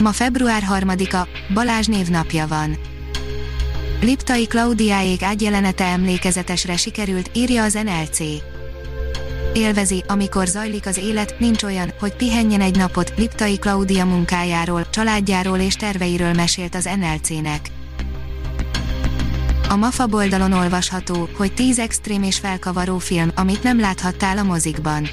Ma február 3-a, Balázs névnapja van. Liptai Klaudiáék ágyjelenete emlékezetesre sikerült, írja az NLC. Élvezi, amikor zajlik az élet, nincs olyan, hogy pihenjen egy napot, Liptai Klaudia munkájáról, családjáról és terveiről mesélt az NLC-nek. A MAFA boldalon olvasható, hogy 10 extrém és felkavaró film, amit nem láthattál a mozikban.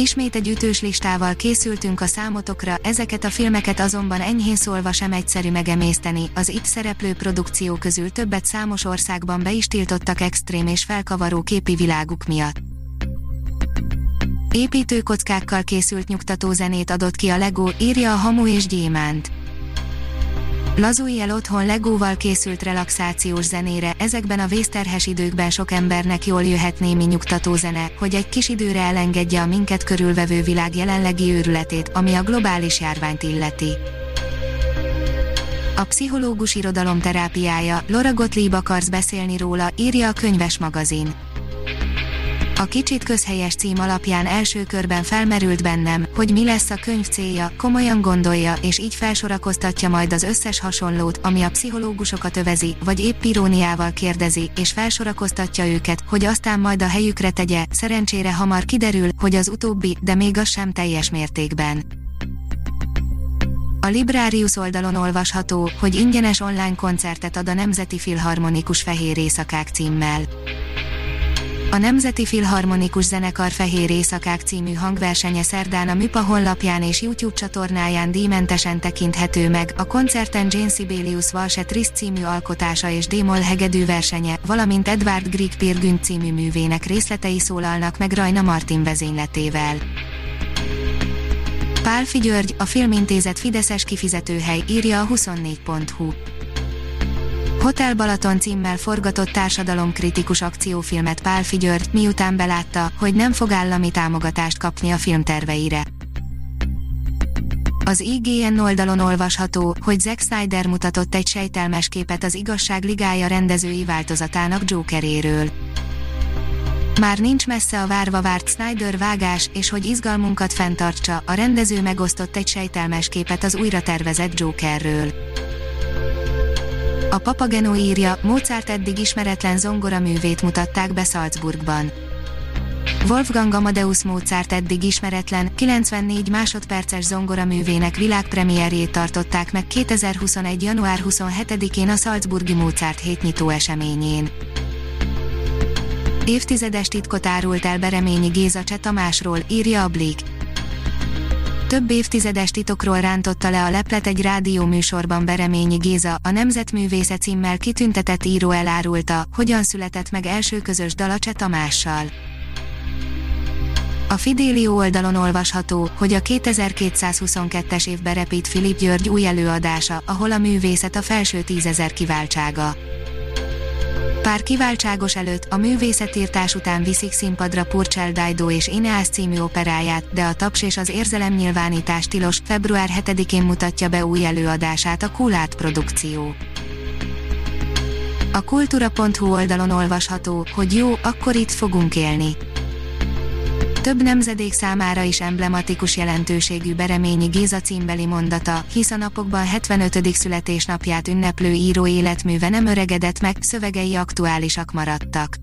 Ismét egy ütős listával készültünk a számotokra, ezeket a filmeket azonban enyhén szólva sem egyszerű megemészteni, az itt szereplő produkció közül többet számos országban be is tiltottak extrém és felkavaró képi világuk miatt. Építőkockákkal készült nyugtató zenét adott ki a Lego, írja a Hamu és Gyémánt. Lazulj el otthon Legóval készült relaxációs zenére, ezekben a vészterhes időkben sok embernek jól jöhet némi nyugtató zene, hogy egy kis időre elengedje a minket körülvevő világ jelenlegi őrületét, ami a globális járványt illeti. A pszichológus irodalom terápiája, Laura Gottlieb akarsz beszélni róla, írja a könyves magazin. A kicsit közhelyes cím alapján első körben felmerült bennem, hogy mi lesz a könyv célja, komolyan gondolja, és így felsorakoztatja majd az összes hasonlót, ami a pszichológusokat övezi, vagy épp iróniával kérdezi, és felsorakoztatja őket, hogy aztán majd a helyükre tegye, szerencsére hamar kiderül, hogy az utóbbi, de még az sem teljes mértékben. A Librarius oldalon olvasható, hogy ingyenes online koncertet ad a Nemzeti Filharmonikus Fehér Éjszakák címmel. A Nemzeti Filharmonikus Zenekar Fehér Éjszakák című hangversenye szerdán a MIPA honlapján és YouTube csatornáján díjmentesen tekinthető meg, a koncerten Jane Sibelius Valse Triszt című alkotása és Démol hegedű versenye, valamint Edward Grieg Pirgünt című művének részletei szólalnak meg Rajna Martin vezényletével. Pálfi György, a Filmintézet Fideszes kifizetőhely, írja a 24.hu. Hotel Balaton címmel forgatott társadalomkritikus akciófilmet Pál György, miután belátta, hogy nem fog állami támogatást kapni a filmterveire. Az IGN oldalon olvasható, hogy Zack Snyder mutatott egy sejtelmes képet az Igazság Ligája rendezői változatának Jokeréről. Már nincs messze a várva várt Snyder vágás, és hogy izgalmunkat fenntartsa, a rendező megosztott egy sejtelmes képet az újra tervezett Jokerről. A Papageno írja, Mozart eddig ismeretlen zongoraművét mutatták be Salzburgban. Wolfgang Amadeus Mozart eddig ismeretlen, 94 másodperces zongoraművének világpremierjét tartották meg 2021. január 27-én a Salzburgi Mozart hétnyitó eseményén. Évtizedes titkot árult el Bereményi Géza Cseh Tamásról, írja a Blik több évtizedes titokról rántotta le a leplet egy rádióműsorban Bereményi Géza, a Nemzetművésze címmel kitüntetett író elárulta, hogyan született meg első közös Dalacse Tamással. A Fidélió oldalon olvasható, hogy a 2222-es évben repít Filip György új előadása, ahol a művészet a felső tízezer kiváltsága. Pár kiváltságos előtt a művészetírtás után viszik színpadra Purcell Daido és Ineas című operáját, de a taps és az nyilvánítás tilos, február 7-én mutatja be új előadását a Kulát produkció. A kultúra.hu oldalon olvasható, hogy jó, akkor itt fogunk élni több nemzedék számára is emblematikus jelentőségű Bereményi Géza címbeli mondata, hisz a napokban 75. születésnapját ünneplő író életműve nem öregedett meg, szövegei aktuálisak maradtak.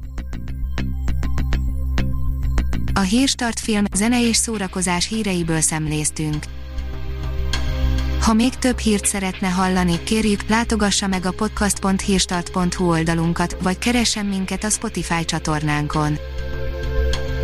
A Hírstart film, zene és szórakozás híreiből szemléztünk. Ha még több hírt szeretne hallani, kérjük, látogassa meg a podcast.hírstart.hu oldalunkat, vagy keressen minket a Spotify csatornánkon